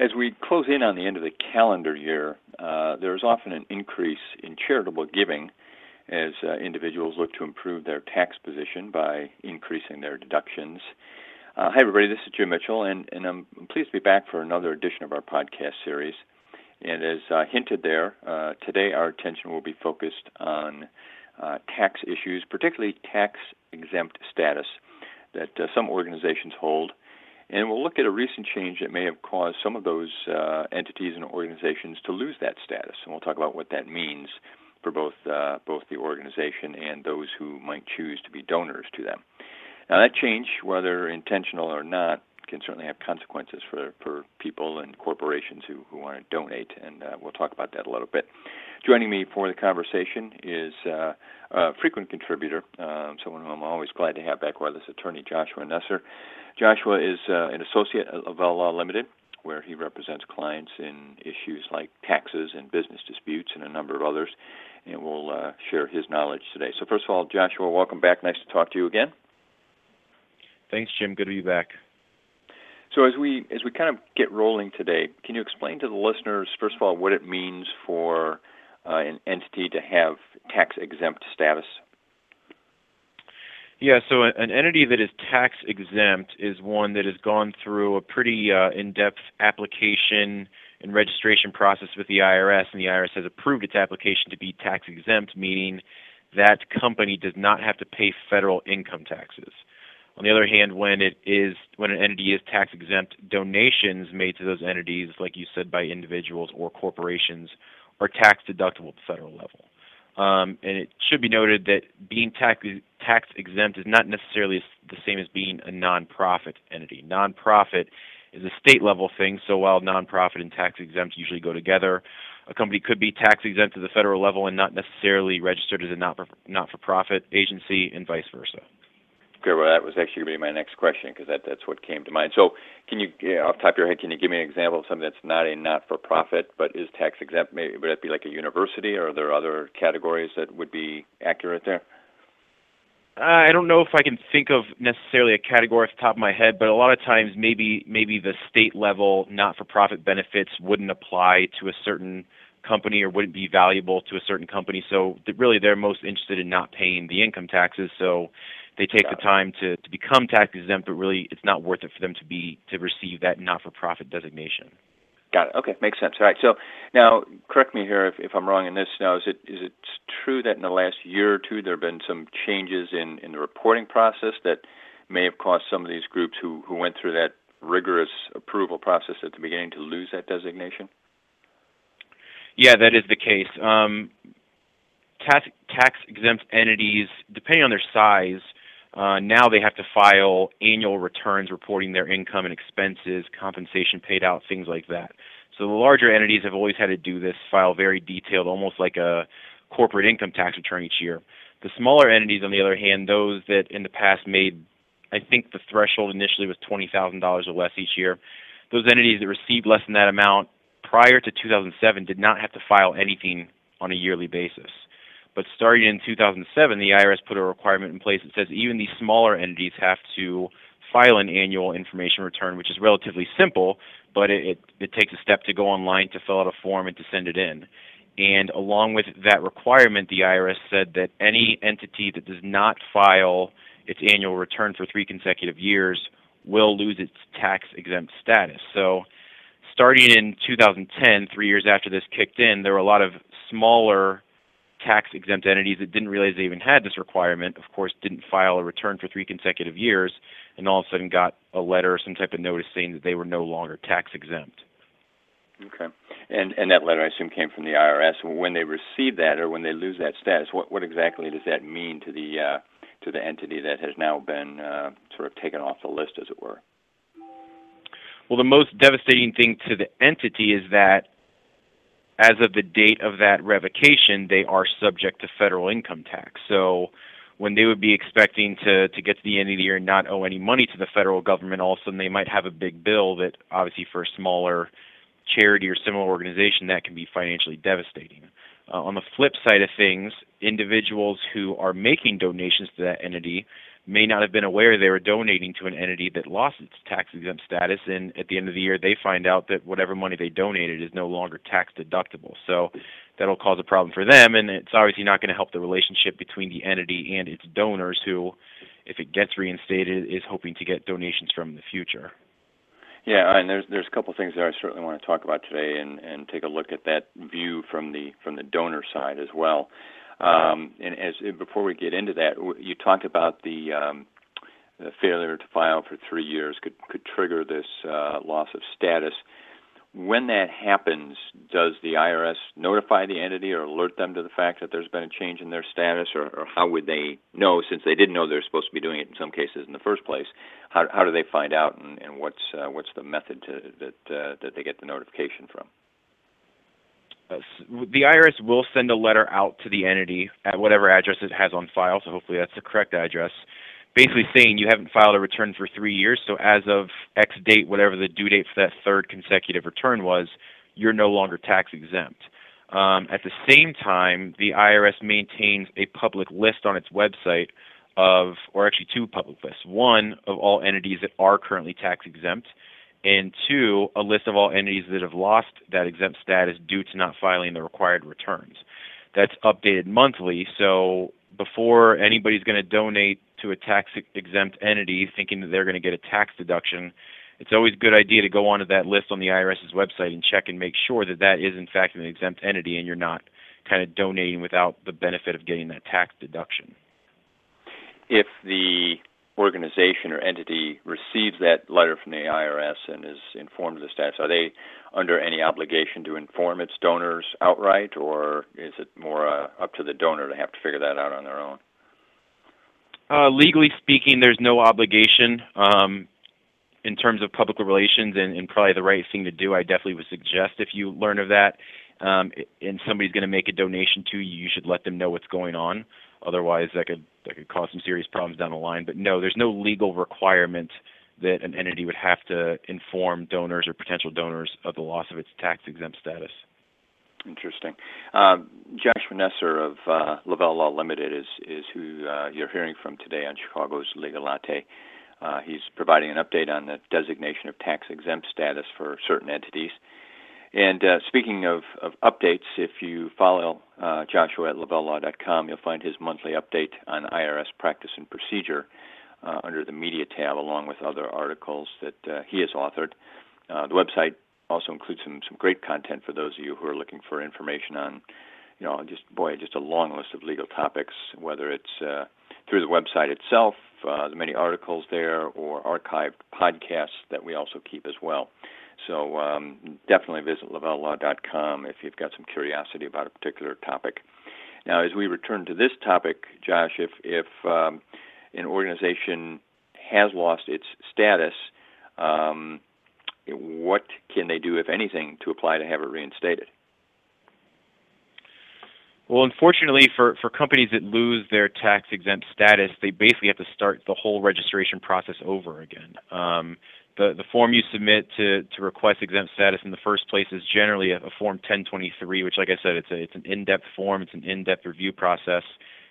As we close in on the end of the calendar year, uh, there is often an increase in charitable giving as uh, individuals look to improve their tax position by increasing their deductions. Uh, hi, everybody. This is Jim Mitchell, and, and I'm pleased to be back for another edition of our podcast series. And as uh, hinted there, uh, today our attention will be focused on uh, tax issues, particularly tax exempt status that some organizations hold and we'll look at a recent change that may have caused some of those uh, entities and organizations to lose that status, and we'll talk about what that means for both uh, both the organization and those who might choose to be donors to them. Now, that change, whether intentional or not, can certainly have consequences for, for people and corporations who, who want to donate, and uh, we'll talk about that a little bit. Joining me for the conversation is uh, a frequent contributor, um, someone who I'm always glad to have back with us, attorney Joshua Nesser. Joshua is uh, an associate at Lavelle Law Limited, where he represents clients in issues like taxes and business disputes and a number of others, and we'll uh, share his knowledge today. So, first of all, Joshua, welcome back. Nice to talk to you again. Thanks, Jim. Good to be back. So, as we as we kind of get rolling today, can you explain to the listeners, first of all, what it means for uh, an entity to have tax exempt status? Yeah, so an entity that is tax exempt is one that has gone through a pretty uh, in-depth application and registration process with the IRS, and the IRS has approved its application to be tax exempt, meaning that company does not have to pay federal income taxes. On the other hand, when it is when an entity is tax exempt, donations made to those entities, like you said, by individuals or corporations, are tax deductible at the federal level. Um, and it should be noted that being tax tax exempt is not necessarily the same as being a nonprofit entity. Nonprofit is a state level thing, so while nonprofit and tax exempt usually go together, a company could be tax exempt at the federal level and not necessarily registered as a not not for profit agency, and vice versa. Okay, well, that was actually going to be my next question because that, that's what came to mind. So, can you, off the top of your head, can you give me an example of something that's not a not-for-profit but is tax exempt? Maybe would that be like a university, or are there other categories that would be accurate there? I don't know if I can think of necessarily a category off the top of my head, but a lot of times maybe maybe the state level not-for-profit benefits wouldn't apply to a certain company or wouldn't be valuable to a certain company. So really, they're most interested in not paying the income taxes. So they take the time to, to become tax exempt, but really it's not worth it for them to be to receive that not-for-profit designation. Got it. Okay, makes sense. All right. So now, correct me here if, if I'm wrong in this. Now, is it is it true that in the last year or two there have been some changes in, in the reporting process that may have caused some of these groups who, who went through that rigorous approval process at the beginning to lose that designation? Yeah, that is the case. Um, tax tax exempt entities, depending on their size, uh, now they have to file annual returns reporting their income and expenses, compensation paid out, things like that. So the larger entities have always had to do this, file very detailed, almost like a corporate income tax return each year. The smaller entities, on the other hand, those that in the past made, I think the threshold initially was $20,000 or less each year, those entities that received less than that amount prior to 2007 did not have to file anything on a yearly basis. But starting in 2007, the IRS put a requirement in place that says even these smaller entities have to file an annual information return, which is relatively simple, but it, it, it takes a step to go online to fill out a form and to send it in. And along with that requirement, the IRS said that any entity that does not file its annual return for three consecutive years will lose its tax exempt status. So, starting in 2010, three years after this kicked in, there were a lot of smaller tax exempt entities that didn't realize they even had this requirement, of course, didn't file a return for three consecutive years, and all of a sudden got a letter or some type of notice saying that they were no longer tax exempt. Okay, and and that letter I assume came from the IRS. When they receive that, or when they lose that status, what what exactly does that mean to the uh, to the entity that has now been uh, sort of taken off the list, as it were? Well, the most devastating thing to the entity is that as of the date of that revocation, they are subject to federal income tax. So when they would be expecting to to get to the end of the year and not owe any money to the federal government, all of a sudden they might have a big bill that obviously for a smaller charity or similar organization that can be financially devastating. Uh, on the flip side of things, individuals who are making donations to that entity may not have been aware they were donating to an entity that lost its tax exempt status and at the end of the year they find out that whatever money they donated is no longer tax deductible so that'll cause a problem for them and it's obviously not going to help the relationship between the entity and its donors who if it gets reinstated is hoping to get donations from in the future yeah, and there's there's a couple things that I certainly want to talk about today, and and take a look at that view from the from the donor side as well. Um, and as before we get into that, you talked about the, um, the failure to file for three years could could trigger this uh, loss of status. When that happens, does the IRS notify the entity or alert them to the fact that there's been a change in their status, or, or how would they know, since they didn't know they're supposed to be doing it in some cases in the first place? How, how do they find out, and, and what's uh, what's the method to, that uh, that they get the notification from? Uh, the IRS will send a letter out to the entity at whatever address it has on file, so hopefully that's the correct address, basically saying you haven't filed a return for three years, so as of X date, whatever the due date for that third consecutive return was, you're no longer tax exempt. Um, at the same time, the IRS maintains a public list on its website of, or actually two public lists. One of all entities that are currently tax exempt, and two, a list of all entities that have lost that exempt status due to not filing the required returns. That's updated monthly, so before anybody's going to donate to a tax exempt entity thinking that they're going to get a tax deduction, it's always a good idea to go onto that list on the IRS's website and check and make sure that that is in fact an exempt entity and you're not kind of donating without the benefit of getting that tax deduction. If the organization or entity receives that letter from the IRS and is informed of the status, are they under any obligation to inform its donors outright, or is it more uh, up to the donor to have to figure that out on their own? Uh, legally speaking, there's no obligation. Um, in terms of public relations and, and, probably the right thing to do, I definitely would suggest if you learn of that um, and somebody's going to make a donation to you, you should let them know what's going on. Otherwise, that could that could cause some serious problems down the line. But no, there's no legal requirement that an entity would have to inform donors or potential donors of the loss of its tax exempt status. Interesting. Um, Joshua Nesser of uh, Lavelle Law Limited is is who uh, you're hearing from today on Chicago's Legal Latte. Uh, he's providing an update on the designation of tax exempt status for certain entities. And uh, speaking of, of, updates, if you follow uh, Joshua at lavellelaw.com, you'll find his monthly update on IRS practice and procedure uh, under the media tab, along with other articles that uh, he has authored. Uh, the website also includes some some great content for those of you who are looking for information on, you know, just boy, just a long list of legal topics, whether it's uh, through the website itself, the many articles there, or archived podcasts that we also keep as well. So um, definitely visit lavellelaw.com if you've got some curiosity about a particular topic. Now, as we return to this topic, Josh, if if um, an organization has lost its status, um, what can they do, if anything, to apply to have it reinstated? Well, unfortunately, for, for companies that lose their tax exempt status, they basically have to start the whole registration process over again. Um, the, the form you submit to, to request exempt status in the first place is generally a, a form 1023, which, like I said, it's a, it's an in-depth form. It's an in-depth review process.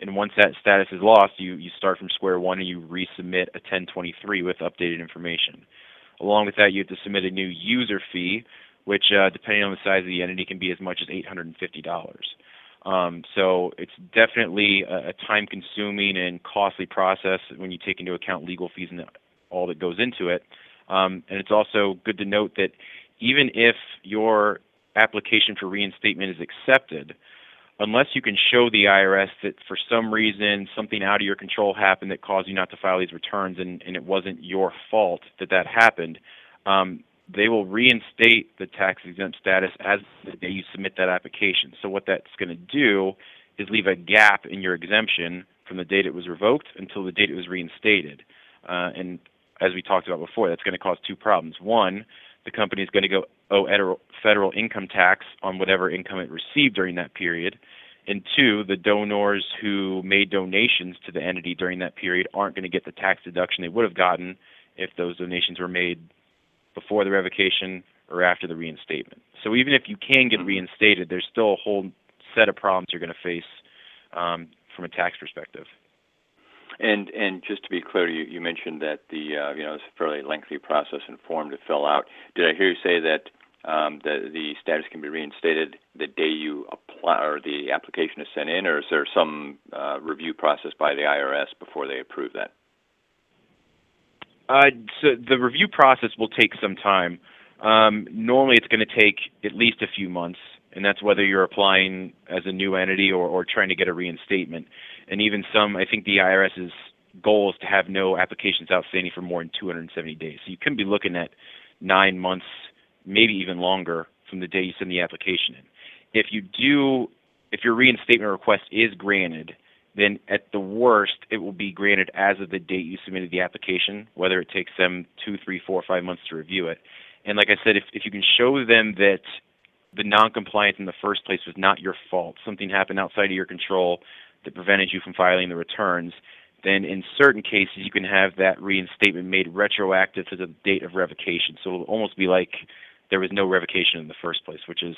And once that status is lost, you, you start from square one and you resubmit a 1023 with updated information. Along with that, you have to submit a new user fee, which, uh, depending on the size of the entity, can be as much as $850. Um, so it's definitely a, a time-consuming and costly process when you take into account legal fees and all that goes into it. Um, and it's also good to note that even if your application for reinstatement is accepted, unless you can show the IRS that for some reason something out of your control happened that caused you not to file these returns and, and it wasn't your fault that that happened, um, they will reinstate the tax exempt status as the day you submit that application. So what that's going to do is leave a gap in your exemption from the date it was revoked until the date it was reinstated. Uh, and as we talked about before, that's going to cause two problems. One, the company is going to go owe federal income tax on whatever income it received during that period. And two, the donors who made donations to the entity during that period aren't going to get the tax deduction they would have gotten if those donations were made before the revocation or after the reinstatement. So even if you can get mm-hmm. reinstated, there's still a whole set of problems you're going to face um, from a tax perspective. And and just to be clear, you, you mentioned that the uh, you know it's a fairly lengthy process and form to fill out. Did I hear you say that um, the the status can be reinstated the day you apply or the application is sent in, or is there some uh, review process by the IRS before they approve that? Uh, so the review process will take some time. Um, normally, it's going to take at least a few months, and that's whether you're applying as a new entity or, or trying to get a reinstatement. And even some, I think the IRS's goal is to have no applications outstanding for more than 270 days. So you can be looking at nine months, maybe even longer, from the day you send the application in. If you do, if your reinstatement request is granted, then at the worst, it will be granted as of the date you submitted the application, whether it takes them two, three, four, five months to review it. And like I said, if, if you can show them that the noncompliance in the first place was not your fault, something happened outside of your control that prevented you from filing the returns, then in certain cases you can have that reinstatement made retroactive to the date of revocation. So it'll almost be like there was no revocation in the first place, which is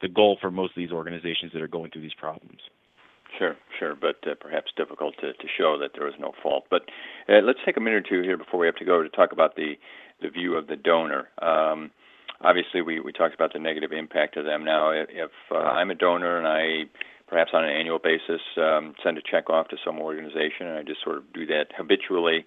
the goal for most of these organizations that are going through these problems. Sure, sure, but uh, perhaps difficult to, to show that there was no fault. But uh, let's take a minute or two here before we have to go to talk about the the view of the donor. Um, obviously, we, we talked about the negative impact of them. Now, if uh, I'm a donor and I perhaps on an annual basis um, send a check off to some organization, and I just sort of do that habitually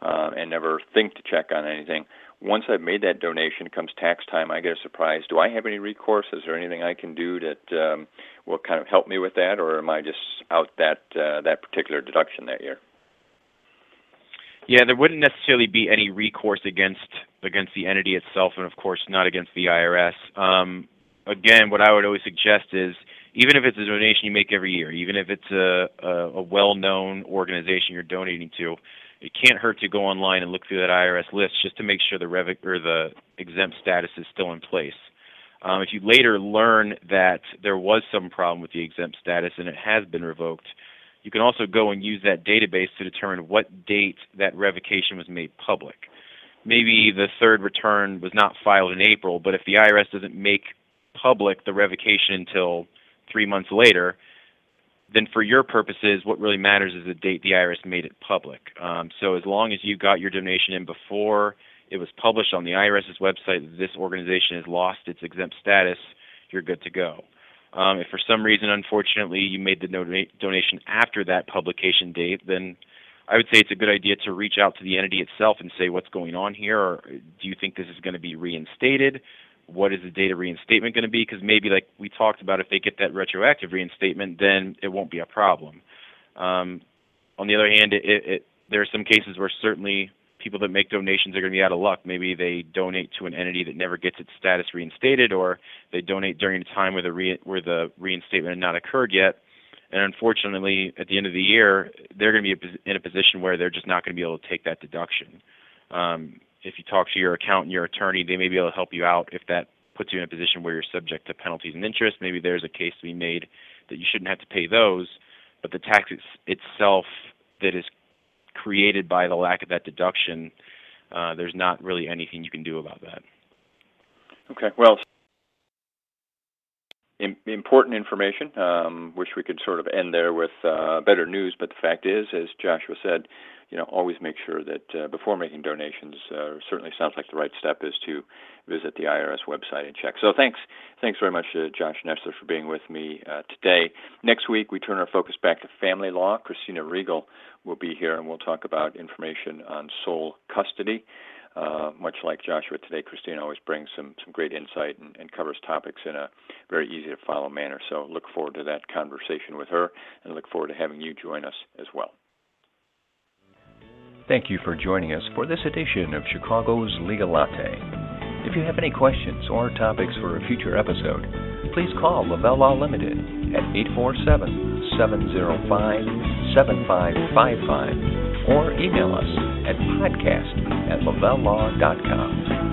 uh, and never think to check on anything, once I've made that donation, comes tax time, I get a surprise. Do I have any recourse? Is there anything I can do that um, will kind of help me with that, or am I just out that uh, that particular deduction that year? Yeah, there wouldn't necessarily be any recourse against against the entity itself, and of course not against the IRS. Um, again, what I would always suggest is even if it's a donation you make every year, even if it's a, a, a well-known organization you're donating to, it can't hurt to go online and look through that IRS list just to make sure the rev or the exempt status is still in place. Um, if you later learn that there was some problem with the exempt status and it has been revoked, you can also go and use that database to determine what date that revocation was made public. Maybe the third return was not filed in April, but if the IRS doesn't make public the revocation until three months later, then for your purposes, what really matters is the date the IRS made it public. Um, so as long as you got your donation in before it was published on the IRS's website this organization has lost its exempt status, you're good to go. Um, if for some reason, unfortunately, you made the donation after that publication date, then I would say it's a good idea to reach out to the entity itself and say what's going on here, or do you think this is going to be reinstated? What is the date of reinstatement going to be? Because maybe, like we talked about, if they get that retroactive reinstatement, then it won't be a problem. Um, on the other hand, it, it, there are some cases where certainly people that make donations are going to be out of luck. Maybe they donate to an entity that never gets its status reinstated, or they donate during a time where the re- where the reinstatement had not occurred yet. And unfortunately, at the end of the year, they're going to be in a position where they're just not going to be able to take that deduction. Um, if you talk to your accountant, your attorney, they may be able to help you out if that puts you in a position where you're subject to penalties and interest. Maybe there's a case to be made that you shouldn't have to pay those, but the tax itself that is created by the lack of that deduction, uh, there's not really anything you can do about that. Okay. Well, important information. Um, wish we could sort of end there with uh, better news, but the fact is, as Joshua said, you know, always make sure that uh, before making donations, uh, certainly sounds like the right step is to visit the IRS website and check. So thanks, thanks very much, uh, Josh Nesser, for being with me uh, today. Next week, we turn our focus back to family law. Christina Regal will be here, and we'll talk about information on sole custody. Uh, much like Joshua today, Christina always brings some, some great insight and, and, covers topics in a very easy to follow manner. So look forward to that conversation with her and look forward to having you join us as well. Thank you for joining us for this edition of Chicago's Legal Latte. If you have any questions or topics for a future episode, please call Lavelle Law Limited at 847 705 7555 or email us at podcast at lavellelaw.com.